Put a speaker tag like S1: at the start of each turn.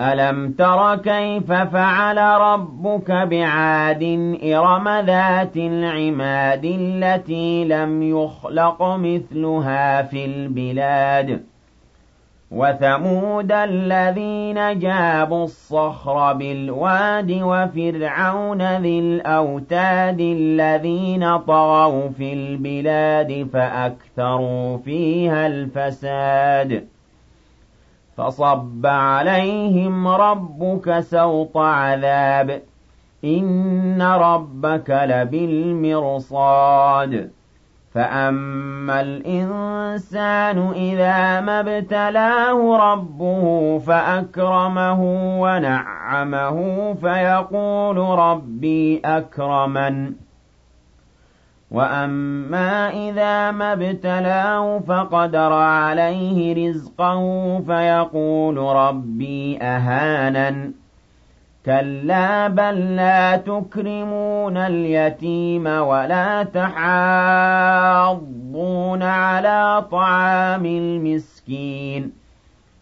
S1: ألم تر كيف فعل ربك بعاد إرم ذات العماد التي لم يخلق مثلها في البلاد وثمود الذين جابوا الصخر بالواد وفرعون ذي الأوتاد الذين طغوا في البلاد فأكثروا فيها الفساد فصب عليهم ربك سوط عذاب. إن ربك لبالمرصاد. فأما الإنسان إذا ما ابتلاه ربه فأكرمه ونعمه فيقول ربي أكرمن. وأما إذا ما ابتلاه فقدر عليه رزقه فيقول ربي أهانن كلا بل لا تكرمون اليتيم ولا تحاضون على طعام المسكين